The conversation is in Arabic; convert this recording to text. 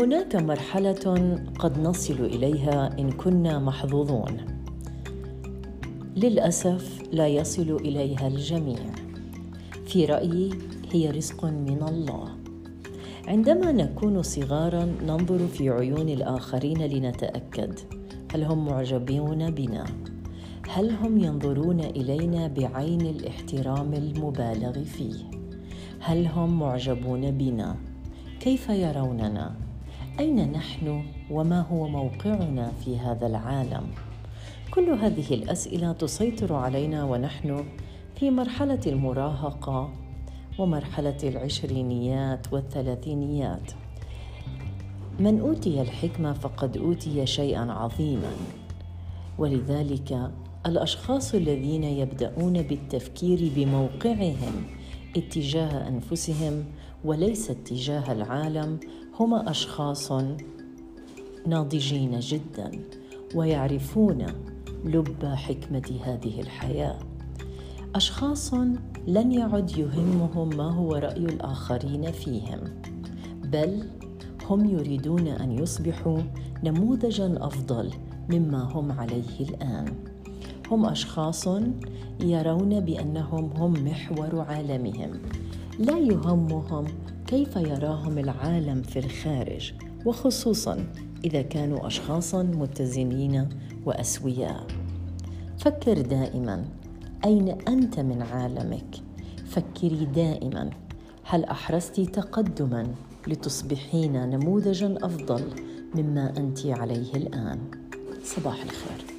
هناك مرحلة قد نصل إليها إن كنا محظوظون. للأسف لا يصل إليها الجميع. في رأيي هي رزق من الله. عندما نكون صغارا ننظر في عيون الآخرين لنتأكد. هل هم معجبون بنا؟ هل هم ينظرون إلينا بعين الاحترام المبالغ فيه؟ هل هم معجبون بنا؟ كيف يروننا؟ أين نحن وما هو موقعنا في هذا العالم؟ كل هذه الأسئلة تسيطر علينا ونحن في مرحلة المراهقة ومرحلة العشرينيات والثلاثينيات. من أوتي الحكمة فقد أوتي شيئا عظيما. ولذلك الأشخاص الذين يبدأون بالتفكير بموقعهم اتجاه أنفسهم وليس اتجاه العالم هم أشخاص ناضجين جدا ويعرفون لب حكمة هذه الحياة. أشخاص لن يعد يهمهم ما هو رأي الآخرين فيهم بل هم يريدون أن يصبحوا نموذجا أفضل مما هم عليه الآن. هم أشخاص يرون بأنهم هم محور عالمهم. لا يهمهم كيف يراهم العالم في الخارج وخصوصا إذا كانوا اشخاصا متزنين وأسوياء. فكر دائما أين أنت من عالمك؟ فكري دائما هل أحرزت تقدما لتصبحين نموذجا أفضل مما أنت عليه الآن؟ صباح الخير.